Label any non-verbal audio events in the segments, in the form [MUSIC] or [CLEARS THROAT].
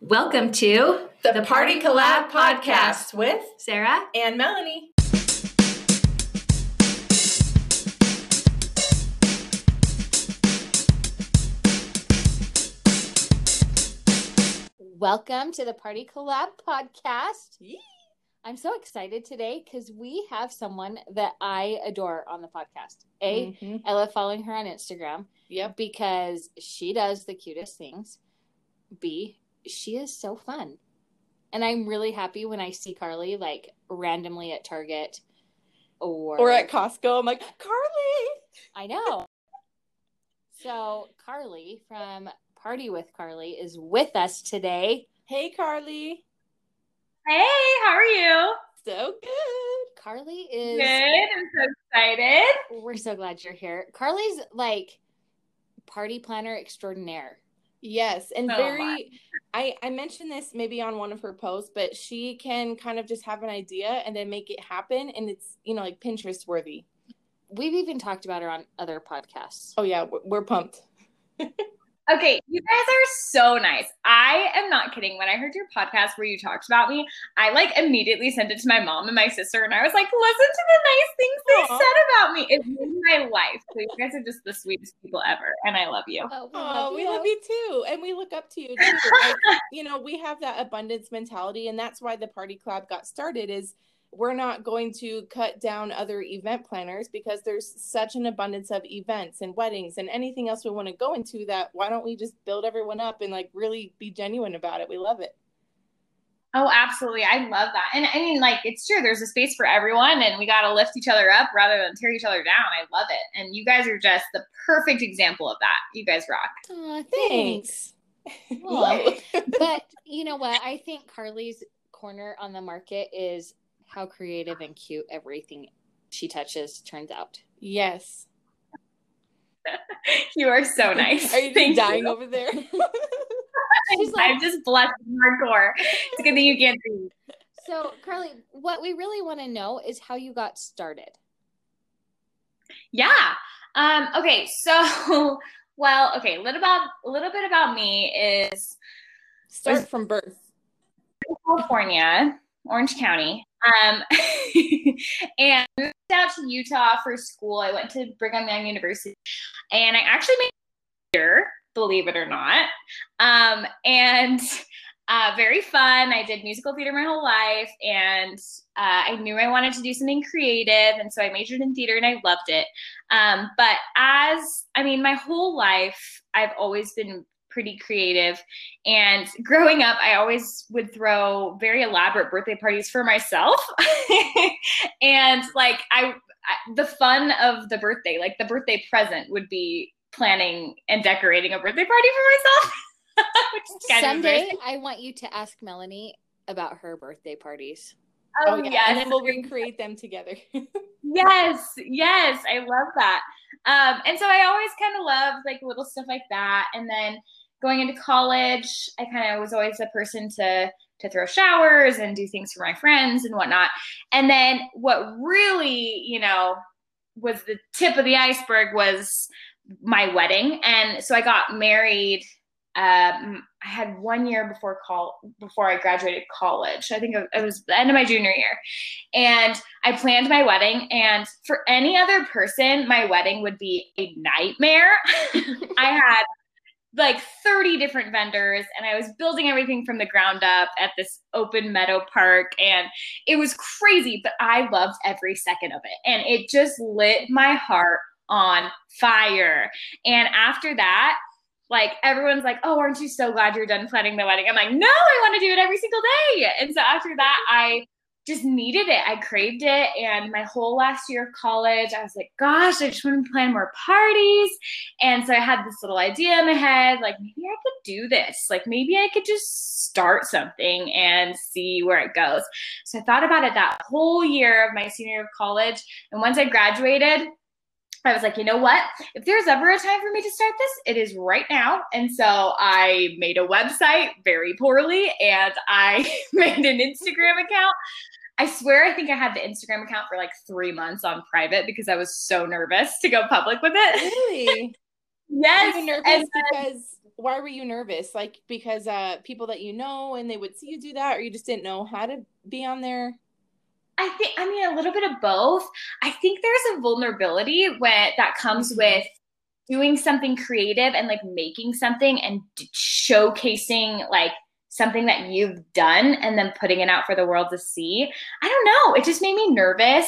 Welcome to the, Party Collab podcast with Sarah. and Melanie. Welcome to the Party Collab podcast. I'm so excited today because we have someone that I adore on the podcast. A, Mhm. I love following her on Instagram Yep. because she does the cutest things. B, she is so fun. And I'm really happy when I see Carly like randomly at Target or Or at Costco, I'm like, Carly. I know. [LAUGHS] So Carly from Party with Carly is with us today. Hey, Carly. Hey, how are you? So good. Carly is Good. I'm so excited. We're so glad you're here. Carly's like party planner extraordinaire. Yes, and Oh, very. I I mentioned this maybe on one of her posts, but she can kind of just have an idea and then make it happen, and it's you know like Pinterest worthy. We've even talked about her on other podcasts. Oh yeah, we're, we're pumped. [LAUGHS] Okay, you guys are so nice. I am not kidding. When I heard your podcast where you talked about me, I like immediately sent it to my mom and my sister, and I was like, listen to the nice things they Aw. said about me. It made my life. So you guys are just the sweetest people ever, and I love you. Oh, Oh, we love you too, and we look up to you too. [LAUGHS] Like, you know, we have that abundance mentality, and that's why the Party Club got started. Is we're not going to cut down other event planners because there's such an abundance of events and weddings and anything else we want to go into. That why don't we just build everyone up and like really be genuine about it? We love it. Oh, absolutely. I love that. And I mean, like, it's true. There's a space for everyone, and we got to lift each other up rather than tear each other down. I love it. And you guys are just the perfect example of that. You guys rock. Aw, thanks. Thanks. [LAUGHS] But you know what? I think Carly's corner on the market is how creative and cute everything she touches turns out. yes. [LAUGHS] You are so nice. Are you Thank dying you. over there? [LAUGHS] She's like- I'm just blushing hardcore. It's a good thing you can't see. So, Carly, what we really want to know is how you got started. Yeah. Um, okay, so [LAUGHS] well, okay, a little about a little bit about me is Start from birth. California, Orange County. Um, [LAUGHS] and moved out to Utah for school. I went to Brigham Young University, and I actually made here, believe it or not. Um, and uh, very fun. I did musical theater my whole life, and uh, I knew I wanted to do something creative, and so I majored in theater, and I loved it. Um, but as I mean, my whole life, I've always been pretty creative. And growing up, I always would throw very elaborate birthday parties for myself. [LAUGHS] and like I, I the fun of the birthday, like the birthday present would be planning and decorating a birthday party for myself. [LAUGHS] Which is kind of Someday. I want you to ask Melanie about her birthday parties. Oh, Oh, yeah. yes. And then we'll recreate them together. [LAUGHS] Yes, yes, I love that. Um, and so I always kind of love like little stuff like that. And then going into college, I kind of was always the person to to throw showers and do things for my friends and whatnot. And then what really, you know, was the tip of the iceberg was my wedding. And so I got married. Um, I had one year before call before I graduated college. I think it it was the end of my junior year, and I planned my wedding. And for any other person, my wedding would be a nightmare. [LAUGHS] I had like 30 different vendors and I was building everything from the ground up at this open meadow park and it was crazy but I loved every second of it and it just lit my heart on fire. And after that like everyone's like oh aren't you so glad you're done planning the wedding? I'm like no I want to do it every single day. And so after that I just needed it. I craved it. And my whole last year of college, I was like, gosh, I just want to plan more parties. And so I had this little idea in my head, like maybe I could do this. Like maybe I could just start something and see where it goes. So I thought about it that whole year of my senior year of college. And once I graduated, I was like, you know what? If there's ever a time for me to start this, it is right now. And so I made a website very poorly and I [LAUGHS] made an Instagram account. I swear I think I had the Instagram account for like three months on private because I was so nervous to go public with it. Really? [LAUGHS] yes. Are you nervous and because why were you nervous? Like because uh people that you know and they would see you do that or you just didn't know how to be on there? I think I mean a little bit of both. I think there's a vulnerability when that comes mm-hmm. with doing something creative and like making something and showcasing like something that you've done and then putting it out for the world to see. I don't know. It just made me nervous.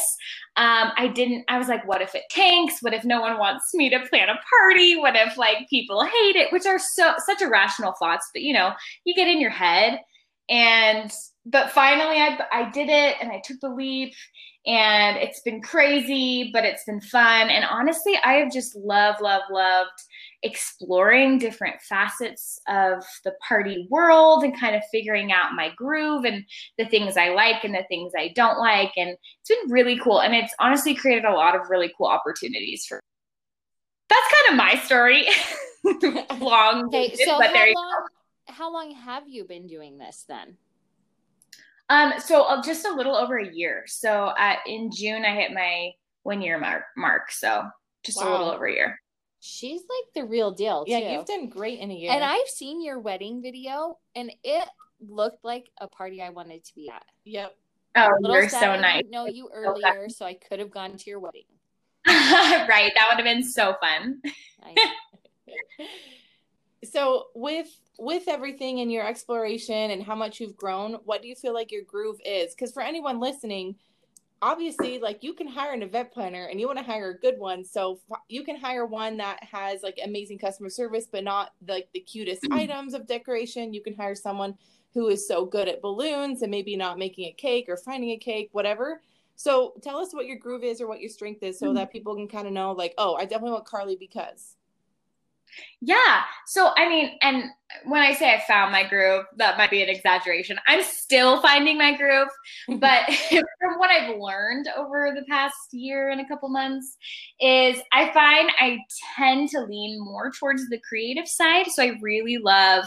Um, I didn't, I was like, what if it tanks? What if no one wants me to plan a party? What if like people hate it? Which are so, such irrational thoughts, but you know, you get in your head. And, but finally I, I did it and I took the leap and it's been crazy, but it's been fun. And honestly, I have just loved, loved, loved exploring different facets of the party world and kind of figuring out my groove and the things I like and the things I don't like. And it's been really cool. And it's honestly created a lot of really cool opportunities for that's kind of my story. [LAUGHS] long. Okay, so how long, how long have you been doing this then? Um, so uh, just a little over a year. So at, in June, I hit my one year mark. Mark. So just wow. a little over a year. She's like the real deal. Yeah, too. you've done great in a year. And I've seen your wedding video, and it looked like a party I wanted to be at. Yep. Oh, you're so nice. know you [LAUGHS] earlier, so I could have gone to your wedding. [LAUGHS] right, that would have been so fun. [LAUGHS] so with with everything in your exploration and how much you've grown, what do you feel like your groove is? Because for anyone listening, obviously like you can hire an event planner and you want to hire a good one so you can hire one that has like amazing customer service but not like the cutest [CLEARS THROAT] items of decoration you can hire someone who is so good at balloons and maybe not making a cake or finding a cake whatever so tell us what your groove is or what your strength is so mm-hmm. that people can kind of know like oh i definitely want carly because yeah. So, I mean, and when I say I found my groove, that might be an exaggeration. I'm still finding my groove, [LAUGHS] but [LAUGHS] from what I've learned over the past year and a couple months, is I find I tend to lean more towards the creative side. So, I really love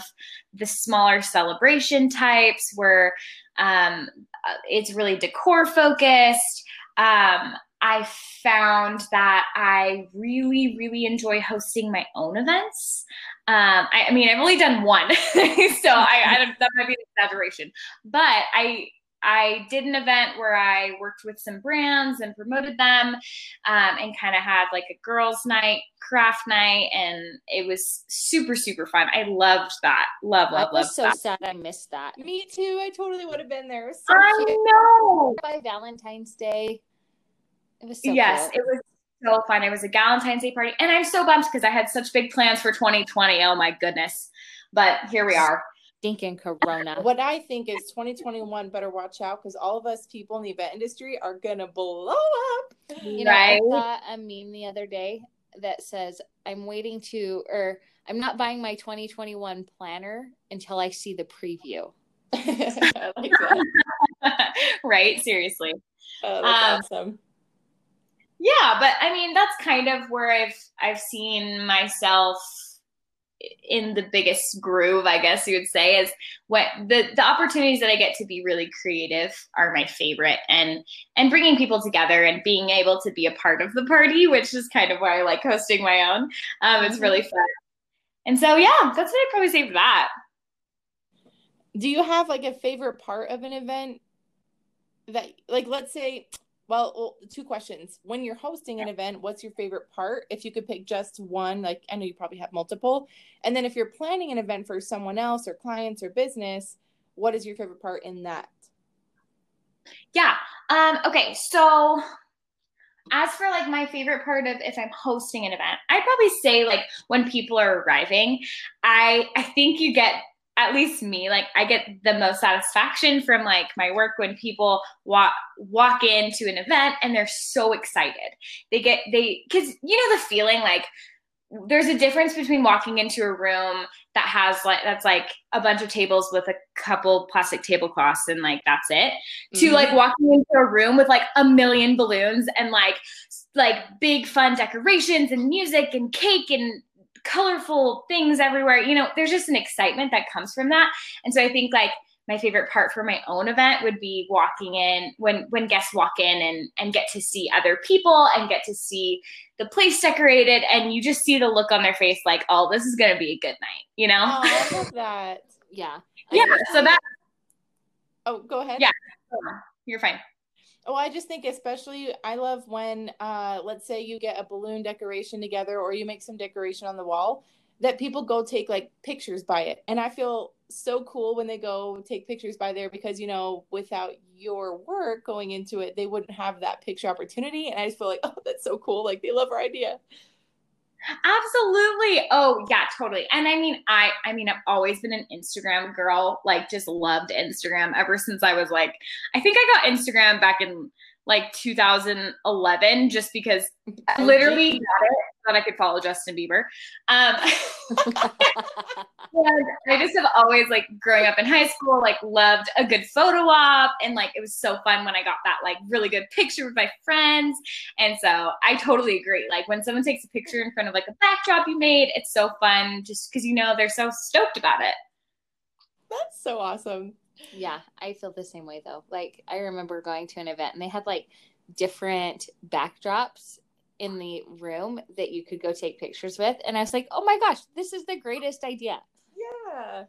the smaller celebration types where um, uh, it's really decor focused. Um, I found that I really, really enjoy hosting my own events. Um, I, I, mean, I've only done one, [LAUGHS] so I, I that might be an exaggeration. But I I did an event where I worked with some brands and promoted them, um, and kind of had like a girls' night, craft night, and it was super, super fun. I loved that. Love, love, I was so that. sad I missed that. Me too. I totally would have been there. So I cute. know. By Valentine's Day, it was so yes, it was so fun. It was a Valentine's Day party, and I'm so bummed because I had such big plans for 2020. Oh my goodness! But here we are. Thinking Corona. What I think is 2021 better watch out because all of us people in the event industry are gonna blow up. You know, right? I saw a meme the other day that says, "I'm waiting to, or I'm not buying my 2021 planner until I see the preview." [LAUGHS] [LAUGHS] like right? Seriously. Oh, that's um, awesome yeah but i mean that's kind of where i've i've seen myself in the biggest groove i guess you would say is what the the opportunities that i get to be really creative are my favorite. And and bringing people together and being able to be a part of the party which is kind of why i like hosting my own um it's really mm-hmm. fun. And so yeah that's what i'd probably say for that. Do you have like a favorite part of an event that like let's say well, well, two questions. When you're hosting an event, what's your favorite part? If you could pick just one, like I know you probably have multiple. And then if you're planning an event for someone else or clients or business, what is your favorite part in that? Yeah. Um, okay. So as for like my favorite part of if I'm hosting an event, I'd probably say like when people are arriving, I I think you get at least me like i get the most satisfaction from like my work when people walk walk into an event and they're so excited they get they because you know the feeling like there's a difference between walking into a room that has like that's like a bunch of tables with a couple plastic tablecloths and like that's it mm-hmm. to like walking into a room with like a million balloons and like like big fun decorations and music and cake and colorful things everywhere. You know, there's just an excitement that comes from that. And so I think like my favorite part for my own event would be walking in when when guests walk in and and get to see other people and get to see the place decorated and you just see the look on their face like oh this is gonna be a good night you know? Oh, i love that. Yeah. Yeah so that oh go ahead. Yeah. You're fine Oh, I just think especially I love when uh let's say you get a balloon decoration together or you make some decoration on the wall that people go take like pictures by it. And I feel so cool when they go take pictures by there because you know without your work going into it they wouldn't have that picture opportunity and I just feel like [LAUGHS] oh that's so cool like they love our idea. Absolutely. Oh, yeah, totally. And I mean, I I mean, I've always been an Instagram girl, like just loved Instagram ever since I was like I think I got Instagram back in like 2011 just because I literally got it that I could follow Justin Bieber. Um, [LAUGHS] and I just have always like growing up in high school, like loved a good photo op. And like, it was so fun when I got that like really good picture with my friends. And so I totally agree. Like when someone takes a picture in front of like a backdrop you made, it's so fun just because, you know, they're so stoked about it. That's so awesome. Yeah, I feel the same way though. Like I remember going to an event and they had like different backdrops in the room that you could go take pictures with. And I was like, oh my gosh, this is the greatest idea. Yeah.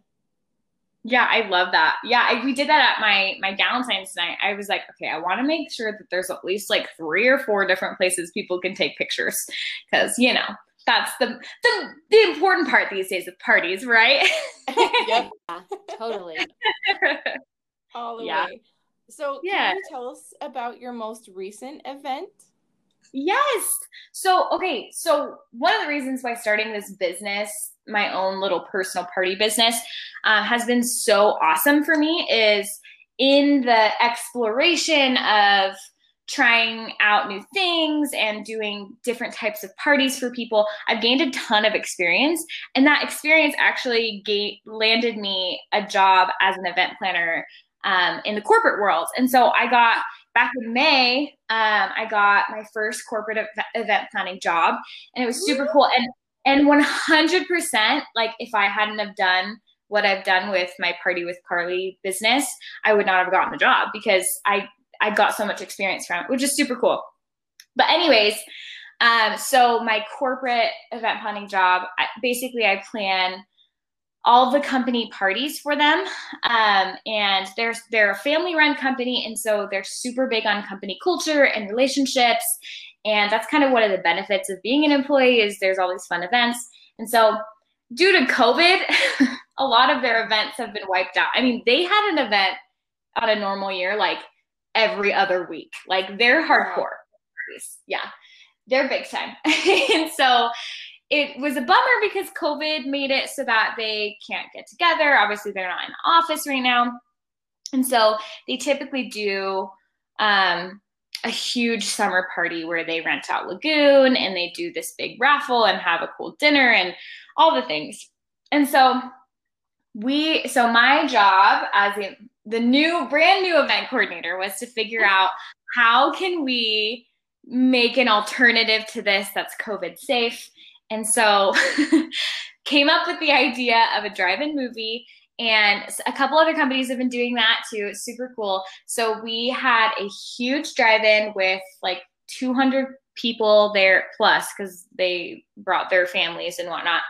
Yeah, I love that. Yeah, I, we did that at my my Valentine's night. I was like, okay, I want to make sure that there's at least like three or four different places people can take pictures, because you know that's the the the important part these days of parties, right? [LAUGHS] yep, yeah, [LAUGHS] totally. All the yeah. way. So, yeah. can you tell us about your most recent event? Yes. So, okay. So, one of the reasons why starting this business, my own little personal party business, uh, has been so awesome for me is in the exploration of trying out new things and doing different types of parties for people i've gained a ton of experience and that experience actually landed me a job as an event planner um, in the corporate world and so i got back in May, um, I got my first corporate event planning job, and it was super cool. And and 100%, like if I hadn't have done what I've done with my party with Carly business, I would not have gotten the job because I I got so much experience from which is super cool. But anyways, um, so my corporate event planning job, I, basically I plan all the company parties for them. Um, and they're, they're a family run company. And so they're super big on company culture and relationships. And that's kind of one of the benefits of being an employee is there's all these fun events. And so due to COVID, [LAUGHS] a lot of their events have been wiped out. I mean, they had an event on a normal year, like every other week. Like they're hardcore. Yeah. They're big time. [LAUGHS] and so it was a bummer because COVID made it so that they can't get together. Obviously, they're not in the office right now. And so they typically do um, a huge summer party where they rent out Lagoon and they do this big raffle and have a cool dinner and all the things. And so we, so my job as a, the new, brand new event coordinator was to figure out how can we make an alternative to this that's COVID safe and so [LAUGHS] came up with the idea of a drive-in movie and a couple other companies have been doing that too. It's super cool. So we had a huge drive-in with like 200 people there plus because they brought their families and whatnot.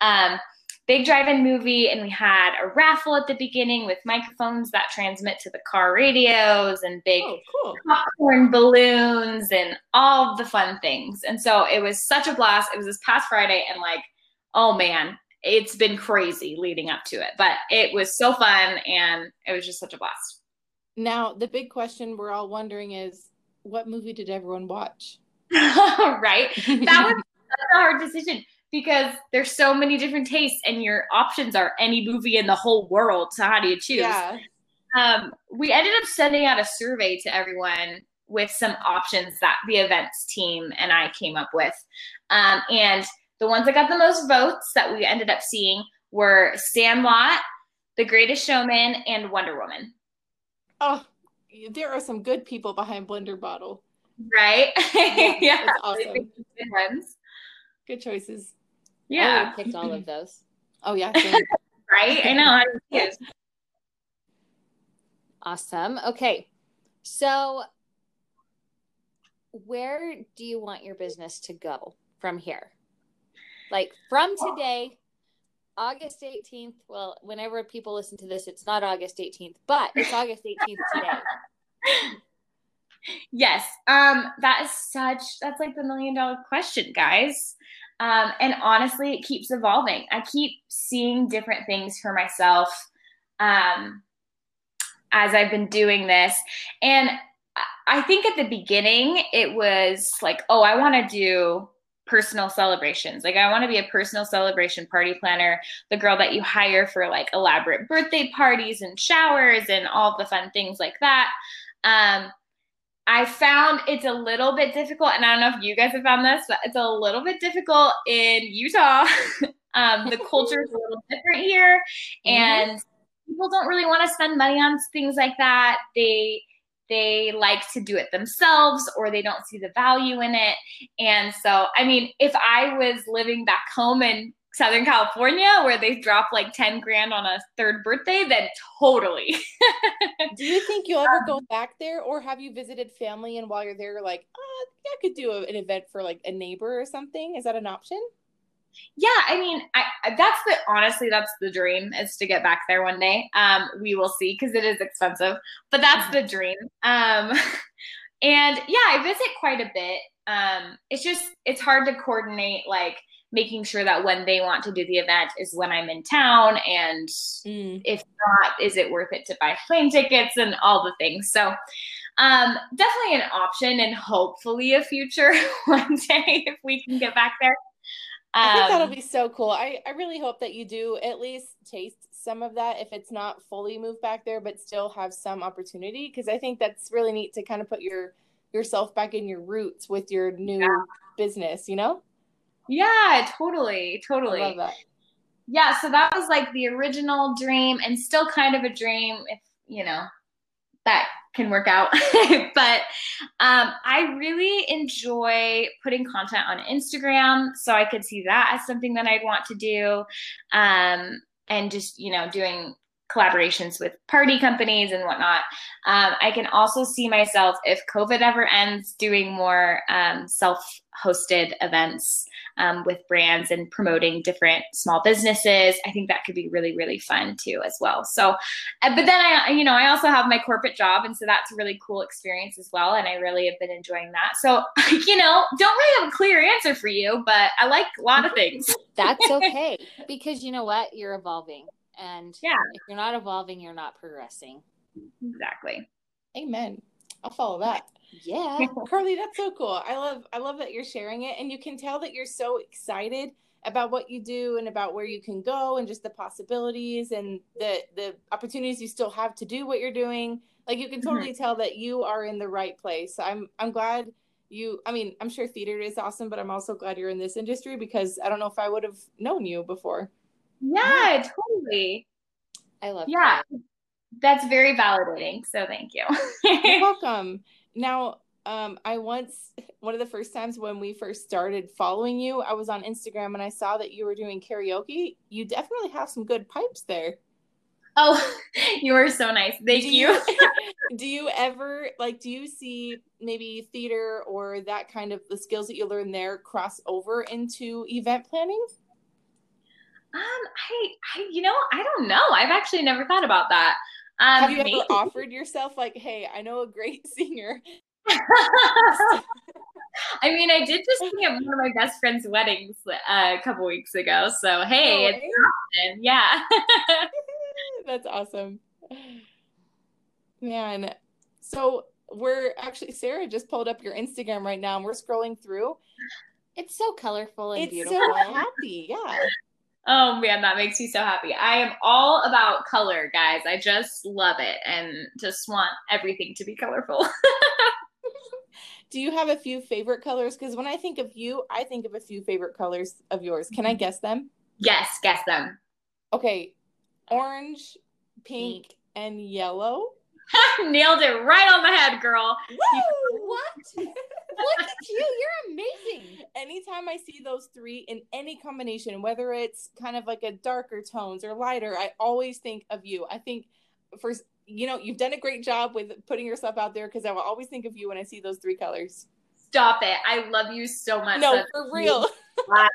Um, big drive-in movie, and we had a raffle at the beginning with microphones that transmit to the car radios and big oh, cool. popcorn balloons and all the fun things. And so it was such a blast. It was this past Friday, and like, oh man, it's been crazy leading up to it, but it was so fun, and it was just such a blast. Now, the big question we're all wondering is, what movie did everyone watch? [LAUGHS] right, that was [LAUGHS] a hard decision because there's so many different tastes and your options are any movie in the whole world. So how do you choose? Yeah. Um, we ended up sending out a survey to everyone with some options that the events team and I came up with. Um, and the ones that got the most votes that we ended up seeing were Sandlot, The Greatest Showman, and Wonder Woman. Oh, there are some good people behind Blender Bottle. Right? [LAUGHS] Yeah. yeah. awesome. Good ones. Good choices. Yeah. I picked all of those. [LAUGHS] Oh yeah. right? I know. Awesome. Okay. So, where do you want your business to go from here? Like from today, August 18th. Well, whenever people listen to this, it's not August 18th, but it's August 18th today. [LAUGHS] yes. Um, that is such that's like the million dollar question, guys. Um, and honestly, it keeps evolving. I keep seeing different things for myself um, as I've been doing this. And I think at the beginning, it was like, oh, I want to do personal celebrations. Like I want to be a personal celebration party planner, the girl that you hire for like elaborate birthday parties and showers and all the fun things like that. Um, I found it's a little bit difficult, and I don't know if you guys have found this, but it's a little bit difficult in Utah. [LAUGHS] um, the [LAUGHS] culture is a little different here, mm-hmm. and people don't really want to spend money on things like that. They they like to do it themselves or they don't see the value in it. And so, I mean, if I was living back home in Southern California where they drop like 10 grand on a third birthday, then totally. do you think you'll ever [LAUGHS] go back there or have you visited family and while you're there, like, oh, I could do a, an event for like a neighbor or something? Is that an option? yeah i mean I, that's the honestly that's the dream is to get back there one day um we will see because it is expensive but that's the dream um [LAUGHS] and yeah i visit quite a bit um it's just it's hard to coordinate like making sure that when they want to do the event is when i'm in town and mm. if not is it worth it to buy plane tickets and all the things so um definitely an option and hopefully a future [LAUGHS] one day if we can get back there I think that'll um, be so cool. I, I really hope that you do at least taste some of that if it's not fully moved back there, but still have some opportunity. Cause I think that's really neat to kind of put your yourself back in your roots with your new yeah. business, you know? Yeah, totally. Totally. I love that. Yeah, so that was like the original dream and still kind of a dream if, you know, that can work out. [LAUGHS] but um, I really enjoy putting content on Instagram. So I could see that as something that I'd want to do. Um, and just, you know, doing collaborations with party companies and whatnot. Um, I can also see myself, if COVID ever ends, doing more um, self hosted events um, with brands and promoting different small businesses. I think that could be really, really fun too, as well. So, uh, but then I, you know, I also have my corporate job. And so that's a really cool experience as well. And I really have been enjoying that. So, [LAUGHS] you know, don't really have a clear answer for you, but I like a lot of things. that's [LAUGHS] okay because you know what? You're evolving. And yeah, if you're not evolving, you're not progressing. Exactly. Amen. I'll follow that. Yeah. [LAUGHS] Carly, that's so cool. I love I love that you're sharing it and you can tell that you're so excited about what you do and about where you can go and just the possibilities and the the opportunities you still have to do what you're doing. Like you can mm-hmm. totally mm-hmm. tell that you are in the right place. I'm I'm glad you I mean, I'm sure theater is awesome, but I'm also glad you're in this industry because I don't know if I would have known you before. Yeah, totally. I love it. yeah. That. That's very validating. So thank you. You're [LAUGHS] welcome. Now, um, I once one of the first times when we first started following you, I was on Instagram and I saw that you were doing karaoke. You definitely have some good pipes there. Oh, [LAUGHS] you are so nice. Thank do you. you. [LAUGHS] do you ever like do you see maybe theater or that kind of the skills that you learn there cross over into event planning? Um, I, I, you know, I don't know. I've actually never thought about that. Um, Have you maybe. ever offered yourself like, "Hey, I know a great [LAUGHS] singer." [LAUGHS] I mean, I did just sing at one of my best friend's weddings uh, a couple weeks ago. So hey, oh, it's yeah. [LAUGHS] That's awesome, man. So we're actually Sarah just pulled up your Instagram right now, and we're scrolling through. It's so colorful and it's beautiful. so happy, yeah. Oh man, that makes me so happy. I am all about color, guys. I just love it and just want everything to be colorful. [LAUGHS] Do you have a few favorite colors? Because when I think of you, I think of a few favorite colors of yours. Can I mm-hmm. guess them? Yes, guess them. Okay. Orange, pink, pink. and yellow. [LAUGHS] Nailed it right on the head, girl. Woo! What? [LAUGHS] Look [LAUGHS] at you. You're amazing. Anytime I see those three in any combination, whether it's kind of like a darker tones or lighter, I always think of you. I think for you know, you've done a great job with putting yourself out there because I will always think of you when I see those three colors. Stop it. I love you so much. No, That's for real. [LAUGHS] Right.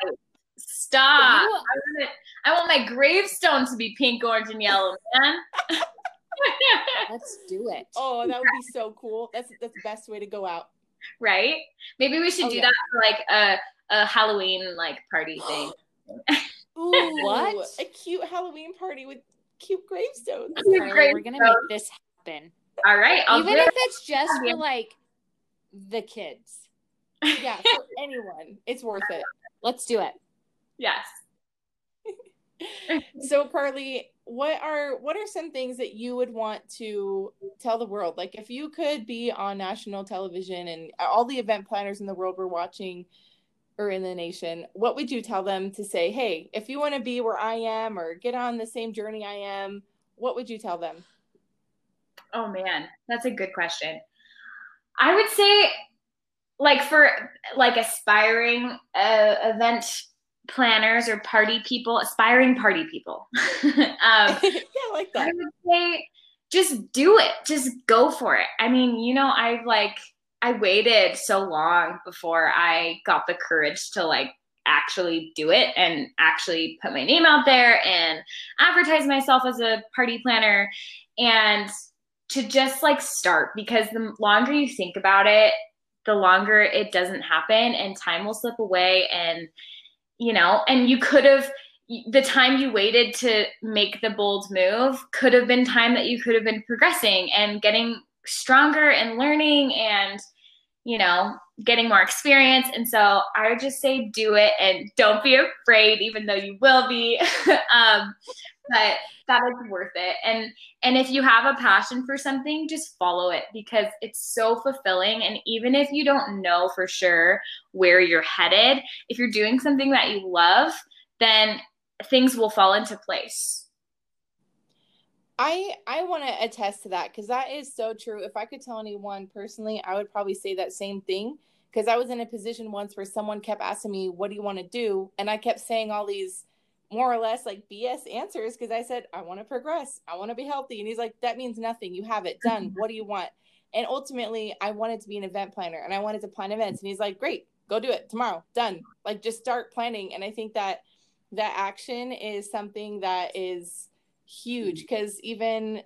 Stop. You- I, want it, I want my gravestone to be pink, orange, and yellow, man. [LAUGHS] Let's do it. Oh, that would be so cool. That's that's the best way to go out. Right? Maybe we should Oh, do yeah. that for like a, a Halloween like party thing. Ooh, [LAUGHS] What? A cute Halloween party with cute gravestones. Cute Carly, we're gonna make this happen. All right. I'll Even if it's just for like the kids. [LAUGHS] Yeah, for anyone. It's worth it. Let's do it. Yes. [LAUGHS] So Carly, what are what are some things that you would want to tell the world? Like if you could be on national television and all the event planners in the world were watching or in the nation, what would you tell them to say, "Hey, if you want to be where I am or get on the same journey I am, what would you tell them?" Oh man, that's a good question. I would say, like for like aspiring uh, event planners or party people, aspiring party people. [LAUGHS] um, [LAUGHS] yeah, I like I that. would say just do it. Just go for it. I mean, you know, I've like I waited so long before I got the courage to like actually do it and actually put my name out there and advertise myself as a party planner and to just like start because the longer you think about it, the longer it doesn't happen and time will slip away and you know, and you could have the time you waited to make the bold move could have been time that you could have been progressing and getting stronger and learning and you know getting more experience. And so i would just say do it and don't be afraid even though you will be. [LAUGHS] Um, but that is worth it and and if you have a passion for something just follow it because it's so fulfilling and even if you don't know for sure where you're headed if you're doing something that you love then things will fall into place. I I want to attest to that because that is so true. If I could tell anyone personally, I would probably say that same thing because I was in a position once where someone kept asking me, "What do you want to do?" and I kept saying all these more or less like BS answers because I said, "I want to progress. I want to be healthy." And he's like, "That means nothing. You have it done. [LAUGHS] What do you want?" And ultimately, I wanted to be an event planner and I wanted to plan events. And he's like, "Great, go do it tomorrow. Done. Like just start planning." And I think that that action is something that is huge because even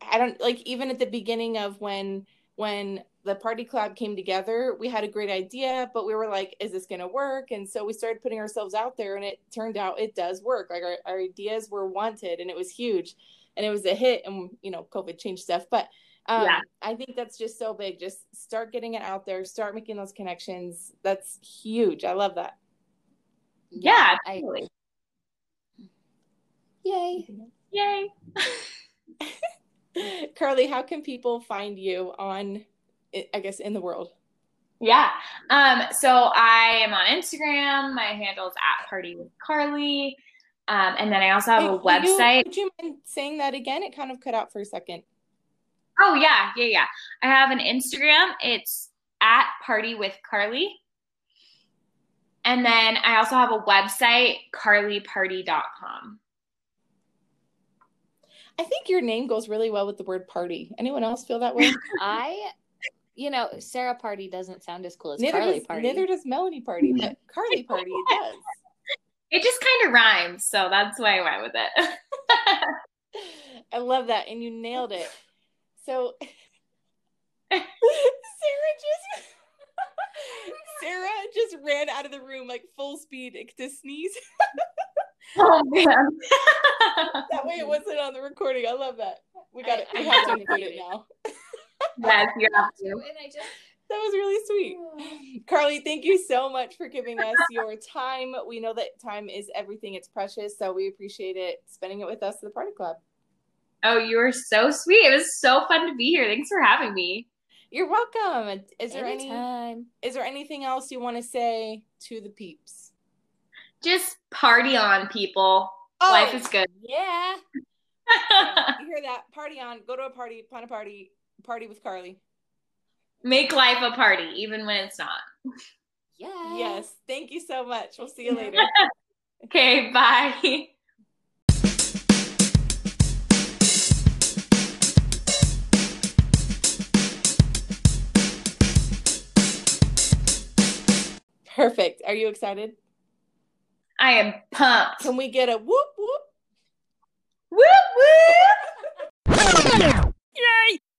I don't like even at the beginning of when when the party club came together, we had a great idea, but we were like, is this gonna work? And so we started putting ourselves out there and it turned out it does work. Like our, our ideas were wanted and it was huge and it was a hit and you know, COVID changed stuff. But um, Yeah. I think that's just so big. Just start getting it out there, start making those connections. That's huge. I love that. Yeah, I totally. Yay. Yay. [LAUGHS] [LAUGHS] Carly, how can people find you on, I guess, in the world? Yeah. Um, so I am on Instagram. My handle is at party with Carly. Um, and then I also have a Wait, will you- website. Would you mind saying that again? It kind of cut out for a second. Oh yeah, yeah, yeah. I have an Instagram. It's at party with Carly. And then I also have a website, carlyparty.com. I think your name goes really well with the word party. Anyone else feel that way? [LAUGHS] I, you know, Sarah Party doesn't sound as cool as neither Carly does Party. neither does Melanie Party, but [LAUGHS] Carly [LAUGHS] Party it does. It just kind of rhymes, so that's why I went with it. [LAUGHS] I love that, and you nailed it. So Sarah just Sarah just ran out of the room like full speed to sneeze. oh man. That way it wasn't on the recording. I love that. We got it. We have to include it now. Yes, you have to. And I just That was really sweet. [SIGHS] Carly, thank you so much for giving us your time. We know that time is everything, it's precious. So we appreciate it spending it with us at the Party Club. Oh, you were so sweet. It was so fun to be here. Thanks for having me. You're welcome. Is there any is there anything else you want to say to the peeps? Just party on, people. Oh, Life is good. Yeah. [LAUGHS] you hear that? Party on. Go to a party, plan a party, Party with Carly. Make life a party, even when it's not. Yes. Yes. Thank you so much. We'll see you later. [LAUGHS] okay. Bye. Perfect. Are you excited? I am pumped. Can we get a whoop whoop? Whoop whoop! [LAUGHS]